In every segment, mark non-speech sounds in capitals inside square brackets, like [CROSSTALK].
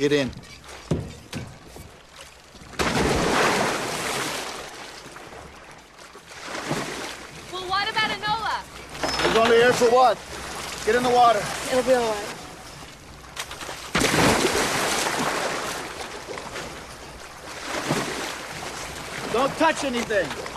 Get in. Well, what about Enola? He's only here for what? Get in the water. It'll be all right. Don't touch anything.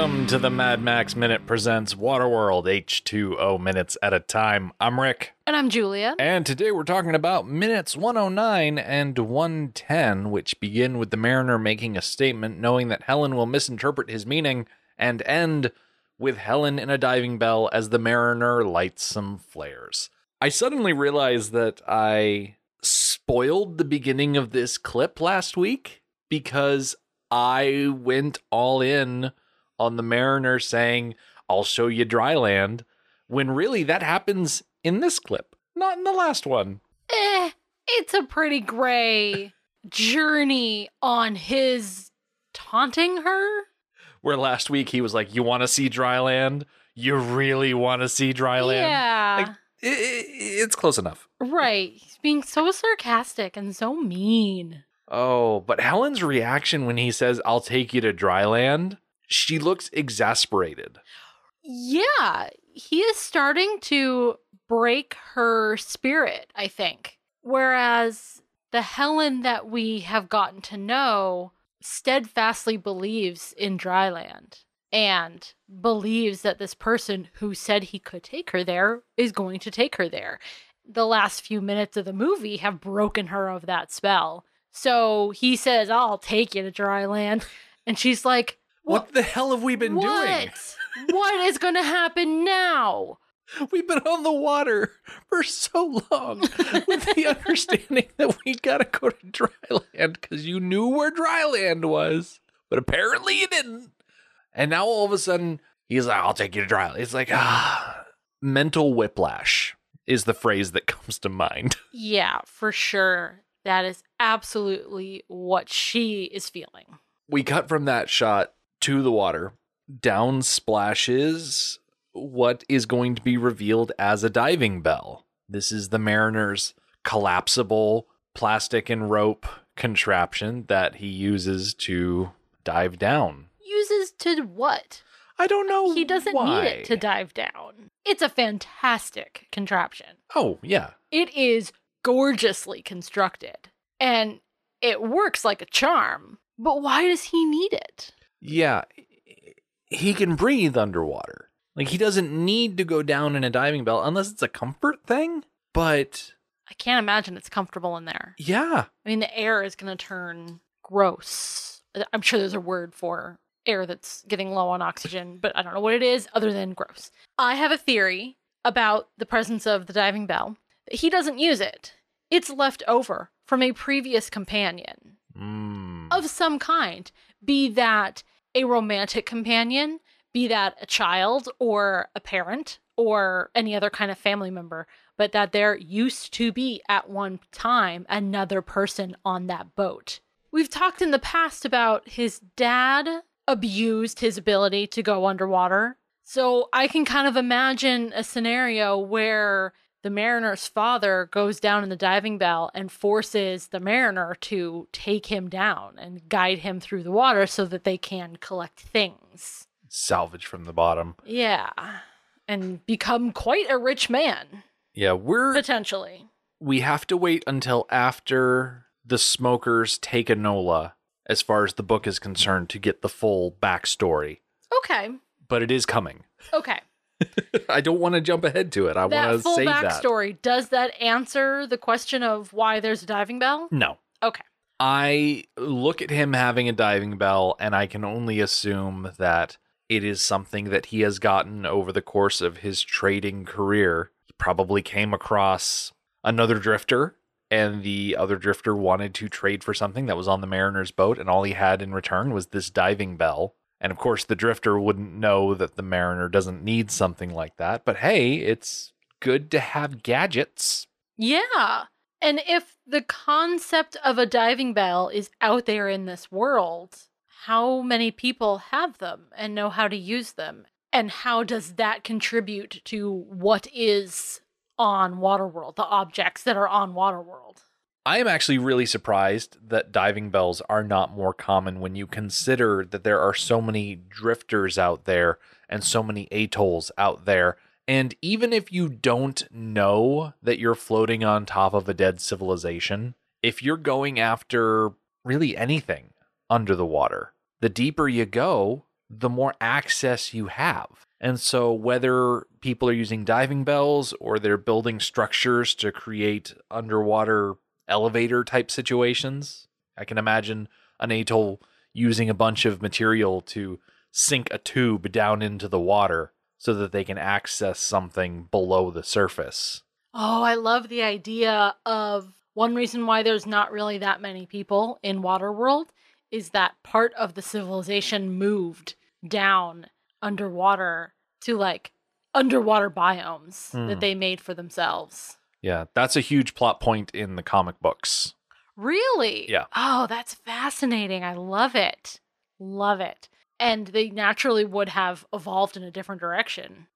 Welcome to the Mad Max Minute Presents Waterworld H2O Minutes at a Time. I'm Rick, And I'm Julia. and today we're talking about minutes 109 and 110, which begin with the mariner making a statement knowing that Helen will misinterpret his meaning, and end with Helen in a diving bell as the mariner lights some flares. I suddenly realized that I spoiled the beginning of this clip last week because I went all in on the mariner saying, I'll show you dry land, when really that happens in this clip, not in the last one. Eh, it's a pretty gray journey on his taunting her. Where last week he was like, You want to see dry land? You really want to see dry land? Yeah. Like, i i it's close enough. right. He's being so sarcastic and so mean. Oh, but Helen's reaction when he says, I'll take you to dry land, she looks exasperated. Yeah. He is starting to break her spirit, I think. Whereas the Helen that we have gotten to know steadfastly believes in dryland and believes that this person who said he could take her there is going to take her there. The last few minutes of the movie have broken her of that spell. So he says, I'll take you to dryland. And she's like, What the hell have we been doing? what? what is going to happen now? [LAUGHS] We've been on the water for so long with the [LAUGHS] understanding that we gotta go to dry land because you knew where dry land was, but apparently you didn't. And now all of a sudden he's like, I'll take you to dry land. It's like, ah, mental whiplash is the phrase that [LAUGHS] comes to mind. Yeah, for sure. That is absolutely what she is feeling. We cut from that shot to the water. Down splashes what is going to be revealed as a diving bell. This is the mariner's collapsible plastic and rope contraption that he uses to dive down. Uses to what? I don't know. He doesn't why. need it to dive down. It's a fantastic contraption. Oh, yeah. It is gorgeously constructed and it works like a charm. But why does he need it? Yeah. He can breathe underwater. Like, he doesn't need to go down in a diving bell unless it's a comfort thing. But I can't imagine it's comfortable in there. yeah, I mean, the air is going to turn gross. I'm sure there's a word for air that's getting low on oxygen, but I don't know what it is other than gross. I have a theory about the presence of the diving bell. He doesn't use it, it's left over from a previous companion mm. of some kind, be that a romantic companion, be that a child or a parent or any other kind of family member, but that there used to be at one time another person on that boat. We've talked in the past about his dad abused his ability to go underwater. So I can kind of imagine a scenario where the mariner's father goes down in the diving bell and forces the mariner to take him down and guide him through the water so that they can collect things. salvage from the bottom. Yeah. And become quite a rich man, Yeah, we're potentially. we have to wait until after the smokers take Enola, as far as the book is concerned, to get the full backstory. Okay. But it is coming. Okay. [LAUGHS] I don't want to jump ahead to it. I want to save that. backstory, does that answer the question of why there's a diving bell? No. Okay. I look at him having a diving bell, and I can only assume that it is something that he has gotten over the course of his trading career. He probably came across another drifter, and the other drifter wanted to trade for something that was on the mariner's boat, and all he had in return was this diving bell. And of course, the drifter wouldn't know that the mariner doesn't need something like that, but hey, it's good to have gadgets. Yeah. And if the concept of a diving bell is out there in this world, how many people have them and know how to use them? And how does that contribute to what is on Waterworld, the objects that are on Waterworld? I am actually really surprised that diving bells are not more common when you consider that there are so many drifters out there and so many atolls out there. And even if you don't know that you're floating on top of a dead civilization, if you're going after really anything under the water, the deeper you go, the more access you have. And so, whether people are using diving bells or they're building structures to create underwater elevator type situations. I can imagine an atoll using a bunch of material to sink a tube down into the water so that they can access something below the surface. Oh, I love the idea of one reason why there's not really that many people in Waterworld is that part of the civilization moved down underwater to like underwater biomes Hmm. that they made for themselves. Yeah, that's a huge plot point in the comic books. Really? Yeah. Oh, that's fascinating. I love it. Love it. And they naturally would have evolved in a different direction.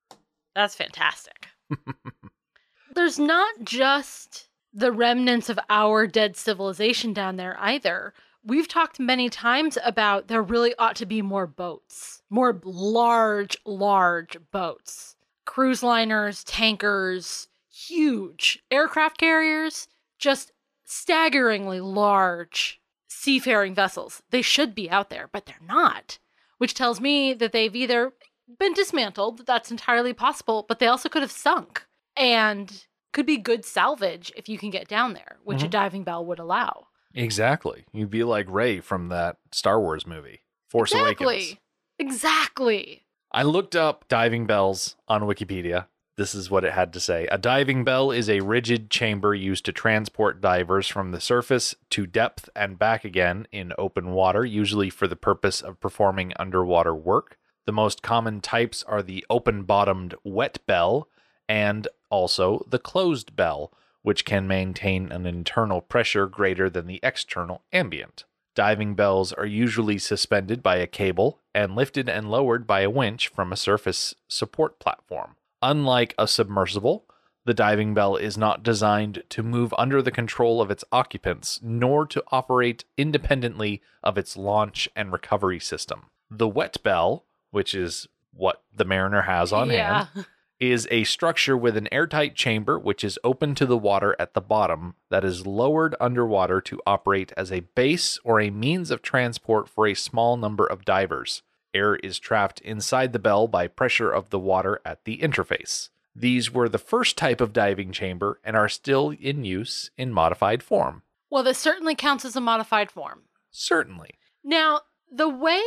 That's fantastic. [LAUGHS] There's not just the remnants of our dead civilization down there either. We've talked many times about there really ought to be more boats, more large, large boats. Cruise liners, tankers, huge aircraft carriers, just staggeringly large seafaring vessels. They should be out there, but they're not, which tells me that they've either been dismantled, that's entirely possible, but they also could have sunk and could be good salvage if you can get down there, which a Mhm. diving bell would allow. Exactly. You'd be like Rey from that Star Wars movie, Force Awakens. exactly. Exactly. I looked up diving bells on Wikipedia. This is what it had to say. A diving bell is a rigid chamber used to transport divers from the surface to depth and back again in open water, usually for the purpose of performing underwater work. The most common types are the open bottomed wet bell and also the closed bell, which can maintain an internal pressure greater than the external ambient. Diving bells are usually suspended by a cable and lifted and lowered by a winch from a surface support platform. Unlike a submersible, the diving bell is not designed to move under the control of its occupants, nor to operate independently of its launch and recovery system. The wet bell, which is what the Mariner has on yeah. hand, is a structure with an airtight chamber which is open to the water at the bottom that is lowered underwater to operate as a base or a means of transport for a small number of divers. Air is trapped inside the bell by pressure of the water at the interface. These were the first type of diving chamber and are still in use in modified form. Well, this certainly counts as a modified form. Certainly. Now, the way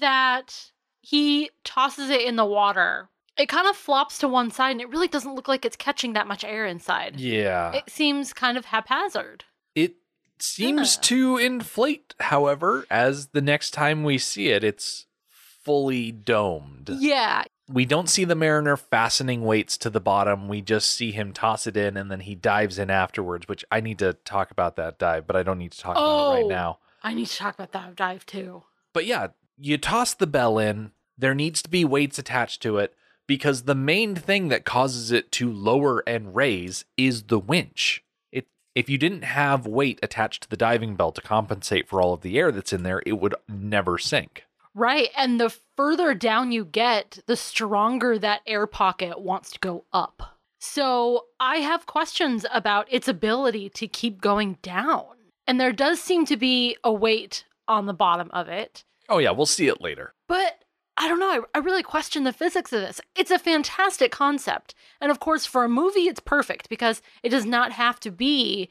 that he tosses it in the water, it kind of flops to one side and it really doesn't look like it's catching that much air inside. Yeah. It seems kind of haphazard. It seems Yeah. to inflate, however, as the next time we see it, it's fully domed. Yeah. We don't see the mariner fastening weights to the bottom. We just see him toss it in and then he dives in afterwards, which I need to talk about that dive, but I don't need to talk about it right Oh. now. I need to talk about that dive too. But yeah, you toss the bell in, there needs to be weights attached to it because the main thing that causes it to lower and raise is the winch. It if you didn't have weight attached to the diving bell to compensate for all of the air that's in there, it would never sink. Right. And the further down you get, the stronger that air pocket wants to go up. So I have questions about its ability to keep going down. And there does seem to be a weight on the bottom of it. Oh yeah, we'll see it later. But I don't know. I, I really question the physics of this. It's a fantastic concept. And of course, for a movie, it's perfect because it does not have to be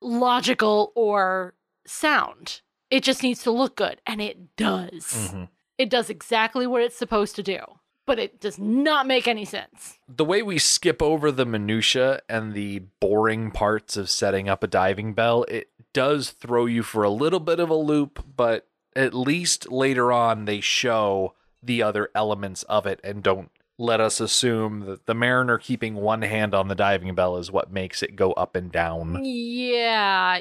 logical or sound. It just needs to look good. And it does. Mhm. It does exactly what it's supposed to do, but it does not make any sense. the way we skip over the minutia and the boring parts of setting up a diving bell, it does throw you for a little bit of a loop, but at least later on they show the other elements of it and don't let us assume that the mariner keeping one hand on the diving bell is what makes it go up and down. Yeah.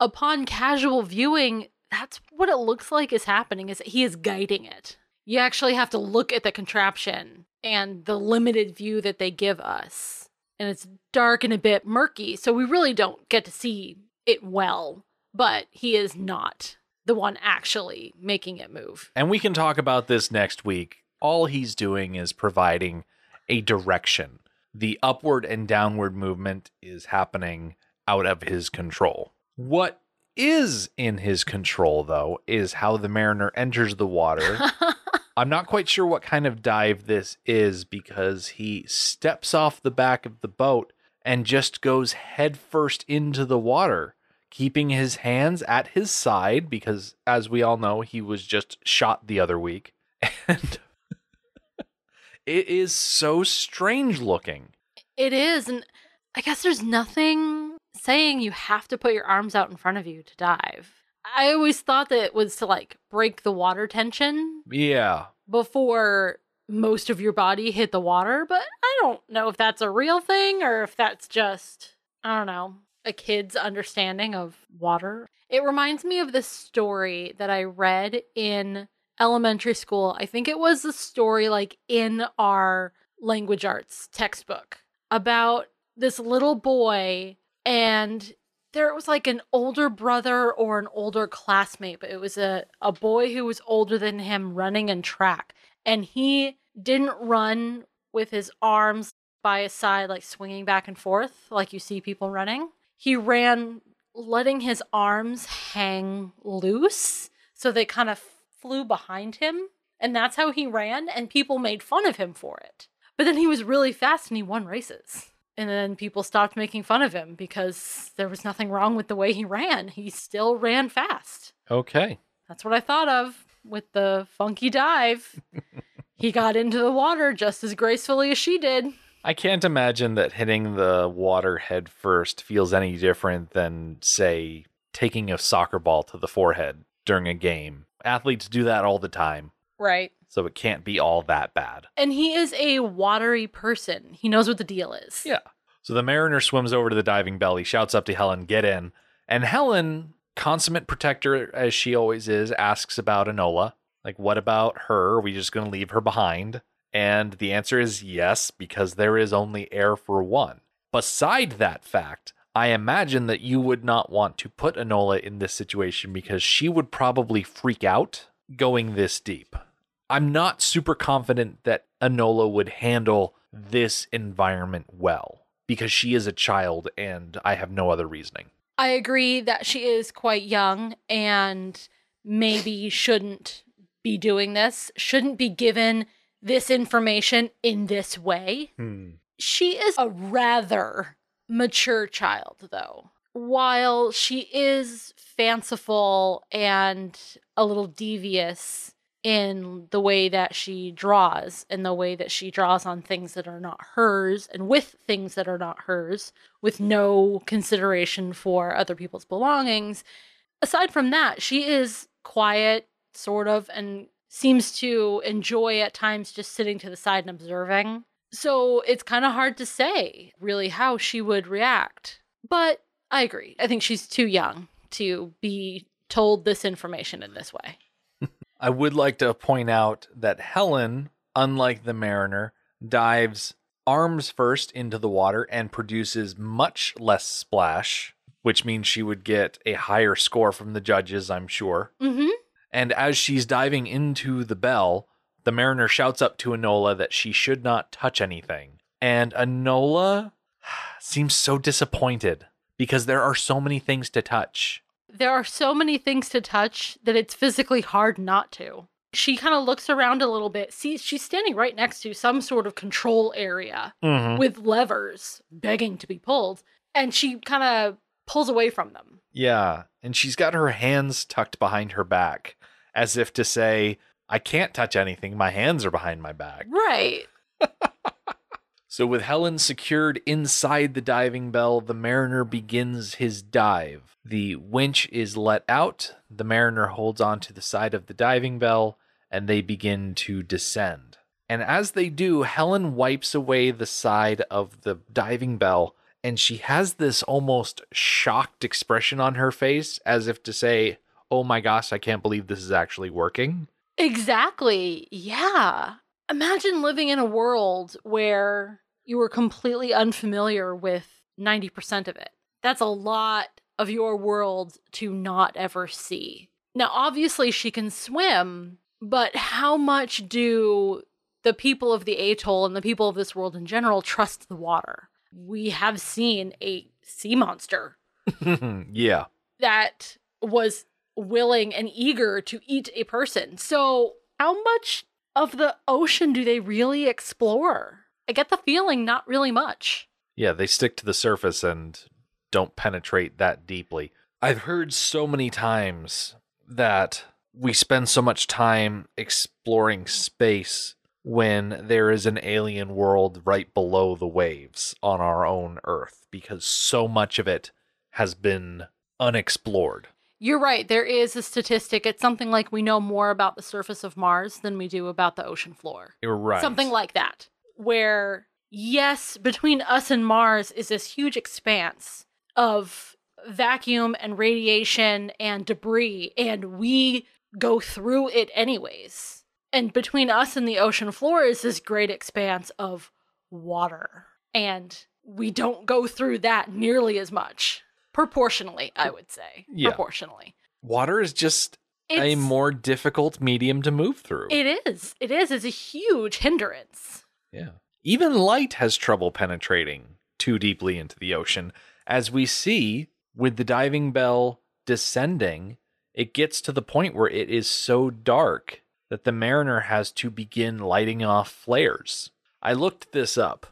Upon casual viewing, that's what it looks like is happening is that he is guiding it. You actually have to look at the contraption and the limited view that they give us. And it's dark and a bit murky, so we really don't get to see it well. But he is not the one actually making it move. And we can talk about this next week. All he's doing is providing a direction. The upward and downward movement is happening out of his control. What is in his control, though, is how the mariner enters the water. [LAUGHS] I'm not quite sure what kind of dive this is because he steps off the back of the boat and just goes headfirst into the water, keeping his hands at his side because, as we all know, he was just shot the other week. [LAUGHS] And it is so strange looking. It is. And I guess there's nothing saying you have to put your arms out in front of you to dive. I always thought that it was to like break the water tension Yeah. before most of your body hit the water, but I don't know if that's a real thing or if that's just, I don't know, a kid's understanding of water. It reminds me of this story that I read in elementary school. I think it was a story like in our language arts textbook about this little boy and there was like an older brother or an older classmate, but it was a, a boy who was older than him running in track. And he didn't run with his arms by his side, like swinging back and forth, like you see people running. He ran letting his arms hang loose. So they kind of flew behind him. And that's how he ran. And people made fun of him for it. But then he was really fast and he won races. And then people stopped making fun of him because there was nothing wrong with the way he ran. He still ran fast. Okay. That's what I thought of with the funky dive. [LAUGHS] he got into the water just as gracefully as she did. I can't imagine that hitting the water head first feels any different than, say, taking a soccer ball to the forehead during a game. Athletes do that all the time, Right. So it can't be all that bad. And he is a watery person. He knows what the deal is. Yeah. So the mariner swims over to the diving bell. He shouts up to Helen, Get in. And Helen, consummate protector as she always is, asks about Enola. Like, what about her? Are we just going to leave her behind? And the answer is yes, because there is only air for one. Beside that fact, I imagine that you would not want to put Enola in this situation because she would probably freak out going this deep. I'm not super confident that Enola would handle this environment well because she is a child and I have no other reasoning. I agree that she is quite young and maybe shouldn't be doing this, shouldn't be given this information in this way. Hmm. She is a rather mature child, though. While she is fanciful and a little devious in the way that she draws and the way that she draws on things that are not hers and with things that are not hers, with no consideration for other people's belongings. Aside from that, she is quiet, sort of, and seems to enjoy at times just sitting to the side and observing. So it's kind of hard to say really how she would react. But I agree. I think she's too young to be told this information in this way. I would like to point out that Helen, unlike the mariner, dives arms first into the water and produces much less splash, which means she would get a higher score from the judges, I'm sure. Mm-hmm. And as she's diving into the bell, the mariner shouts up to Enola that she should not touch anything. And Enola [SIGHS] seems so disappointed because there are so many things to touch. There are so many things to touch that it's physically hard not to. She kind of looks around a little bit. See, she's standing right next to some sort of control area Mm-hmm. with levers begging to be pulled, and she kind of pulls away from them. Yeah, and she's got her hands tucked behind her back as if to say, I can't touch anything. My hands are behind my back. Right. So, with Helen secured inside the diving bell, the mariner begins his dive. The winch is let out, the mariner holds onto the side of the diving bell, and they begin to descend. And as they do, Helen wipes away the side of the diving bell and she has this almost shocked expression on her face as if to say, Oh my gosh, I can't believe this is actually working. Exactly. Yeah. Imagine living in a world where you were completely unfamiliar with 90% of it. That's a lot of your world to not ever see. Now, obviously, she can swim, but how much do the people of the atoll and the people of this world in general trust the water? We have seen a sea monster [LAUGHS] yeah. that was willing and eager to eat a person. So, how much of the ocean do they really explore? I get the feeling not really much. Yeah, they stick to the surface and don't penetrate that deeply. I've heard so many times that we spend so much time exploring space when there is an alien world right below the waves on our own Earth because so much of it has been unexplored. You're right. There is a statistic. It's something like we know more about the surface of Mars than we do about the ocean floor. You're right. Something like that. Where, yes, between us and Mars is this huge expanse of vacuum and radiation and debris, and we go through it anyways. And between us and the ocean floor is this great expanse of water. And we don't go through that nearly as much. Proportionally, I would say. Yeah. Proportionally. Water is just a more difficult medium to move through. It is. It is. It's a huge hindrance. Yeah. Even light has trouble penetrating too deeply into the ocean. As we see with the diving bell descending, it gets to the point where it is so dark that the mariner has to begin lighting off flares. I looked this up.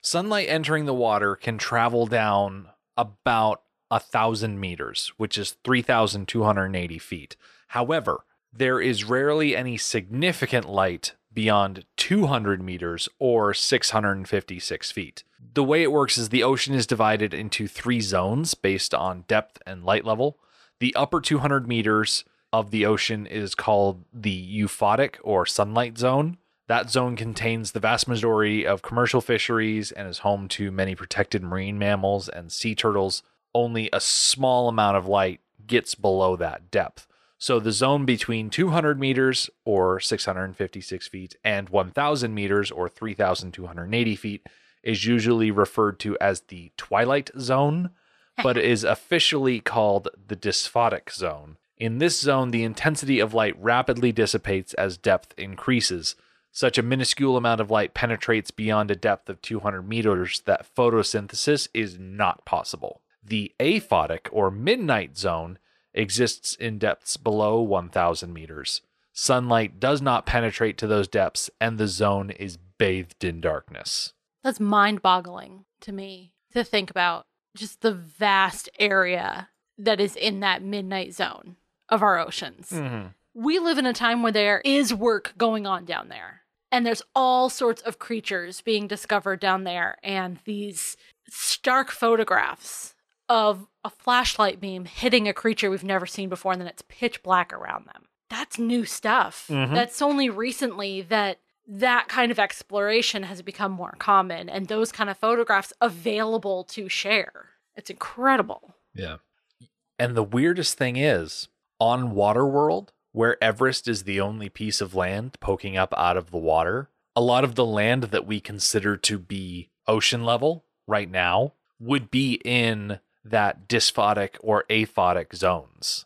Sunlight entering the water can travel down about a thousand meters, which is 3,280 feet. However, there is rarely any significant light beyond 200 meters or 656 feet. The way it works is the ocean is divided into three zones based on depth and light level. The upper 200 meters of the ocean is called the euphotic or sunlight zone. That zone contains the vast majority of commercial fisheries and is home to many protected marine mammals and sea turtles. Only a small amount of light gets below that depth. So the zone between 200 meters or 656 feet and 1,000 meters or 3,280 feet is usually referred to as the twilight zone, but is officially called the dysphotic zone. In this zone, the intensity of light rapidly dissipates as depth increases. Such a minuscule amount of light penetrates beyond a depth of 200 meters that photosynthesis is not possible. The aphotic or midnight zone exists in depths below 1,000 meters. Sunlight does not penetrate to those depths, and the zone is bathed in darkness. That's mind boggling to me to think about just the vast area that is in that midnight zone of our oceans. Mm-hmm. We live in a time where there is work going on down there. And there's all sorts of creatures being discovered down there, and these stark photographs of a flashlight beam hitting a creature we've never seen before, and then it's pitch black around them. That's new stuff. Mhm. That's only recently that that kind of exploration has become more common, and those kind of photographs available to share. It's incredible. Yeah. And the weirdest thing is, on Waterworld, where Everest is the only piece of land poking up out of the water, a lot of the land that we consider to be ocean level right now would be in that dysphotic or aphotic zones.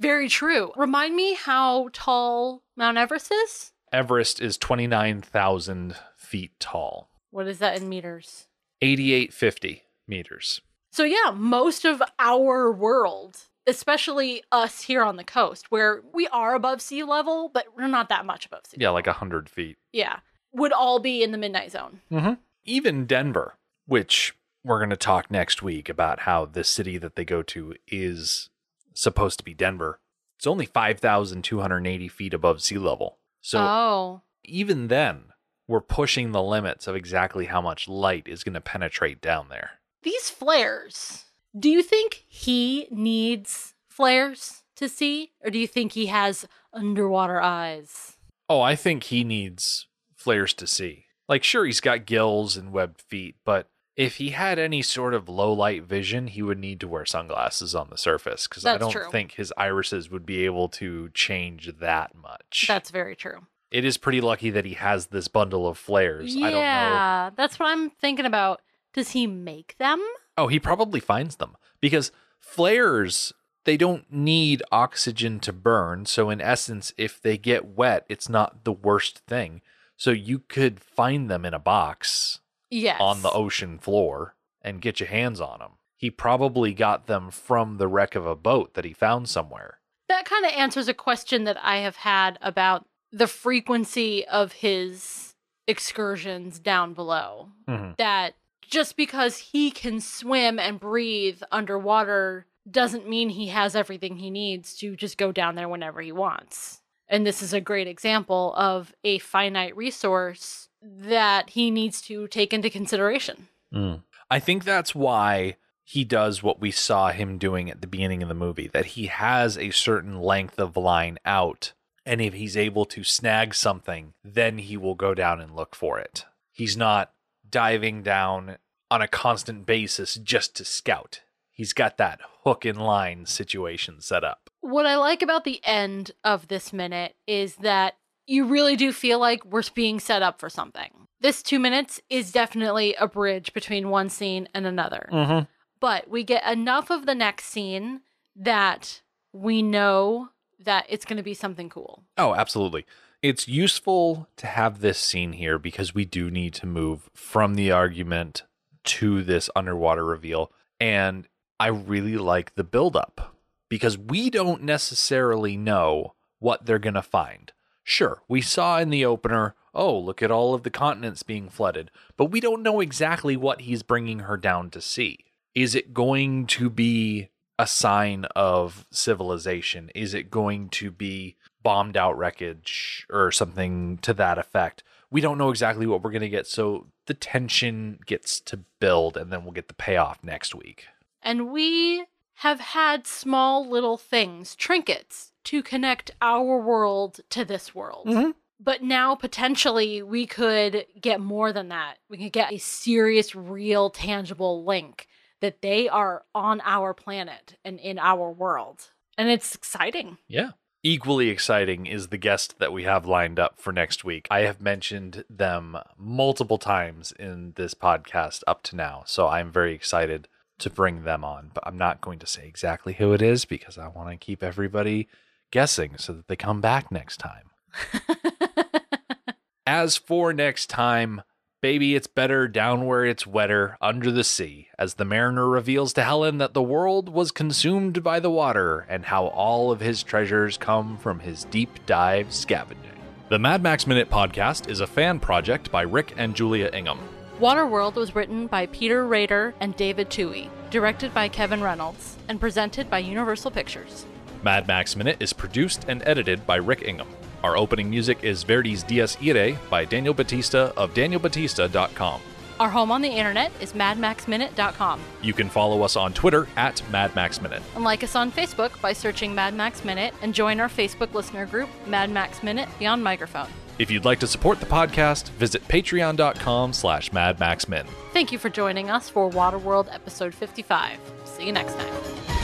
Very true. Remind me how tall Mount Everest is? Everest is 29,000 feet tall, What is that in meters? 8850 meters. So, yeah, most of our world, especially us here on the coast, where we are above sea level, but we're not that much above sea Yeah, level. like 100 feet. Yeah, would all be in the midnight zone. Mm-hmm. Even Denver, which we're going to talk next week about how the city that they go to is supposed to be Denver. It's only 5,280 feet above sea level. So oh, even then, we're pushing the limits of exactly how much light is going to penetrate down there. these flares. Do you think he needs flares to see, or do you think he has underwater eyes? Oh, I think he needs flares to see. Like, sure, he's got gills and webbed feet, but if he had any sort of low light vision, he would need to wear sunglasses on the surface because I don't true. think his irises would be able to change that much. That's very true. it is pretty lucky that he has this bundle of flares. I don't know. Yeah, that's what I'm thinking about. Does he make them? Oh, he probably finds them because flares they don't need oxygen to burn. So in essence, if they get wet, it's not the worst thing. So you could find them in a box Yes. on the ocean floor and get your hands on them. He probably got them from the wreck of a boat that he found somewhere. that kind of answers a question that I have had about the frequency of his excursions down below. Mhm. That just because he can swim and breathe underwater doesn't mean he has everything he needs to just go down there whenever he wants. And this is a great example of a finite resource that he needs to take into consideration. Hmm. I think that's why he does what we saw him doing at the beginning of the movie, that he has a certain length of line out. And if he's able to snag something, then he will go down and look for it. He's not diving down on a constant basis just to scout. He's got that hook and line situation set up. What I like about the end of this minute is that you really do feel like we're being set up for something. This two minutes is definitely a bridge between one scene and another. Mm-hmm. But we get enough of the next scene that we know that it's going to be something cool. Oh, absolutely. It's useful to have this scene here because we do need to move from the argument to this underwater reveal. And I really like the buildup because we don't necessarily know what they're going to find. Sure, we saw in the opener, oh, look at all of the continents being flooded, but we don't know exactly what he's bringing her down to see. Is it going to be a sign of civilization? Is it going to be bombed out wreckage or something to that effect? We don't know exactly what we're going to get, so the tension gets to build and then we'll get the payoff next week. And we have had small little things, trinkets, to connect our world to this world. Mhm. But now potentially we could get more than that. We could get a serious, real, tangible link that they are on our planet and in our world. And it's exciting. Yeah. Equally exciting is the guest that we have lined up for next week. I have mentioned them multiple times in this podcast up to now, so I'm very excited to bring them on. But I'm not going to say exactly who it is because I want to keep everybody guessing so that they come back next time. [LAUGHS] As for next time, baby, it's better down where it's wetter, under the sea, as the mariner reveals to Helen that the world was consumed by the water and how all of his treasures come from his deep dive scavenging. The Mad Max Minute podcast is a fan project by Rick and Julia Ingham. Waterworld was written by Peter Rader and David Twohy, directed by Kevin Reynolds, and presented by Universal Pictures. Mad Max Minute is produced and edited by Rick Ingham. Our opening music is Verdi's Dies Irae by Daniel Batista of danielbatista.com. Our home on the internet is madmaxminute.com. You can follow us on Twitter at madmaxminute. And like us on Facebook by searching Mad Max Minute and join our Facebook listener group, Mad Max Minute Beyond Microphone. If you'd like to support the podcast, visit patreon.com slash madmaxmin. Thank you for joining us for Waterworld episode 55. See you next time.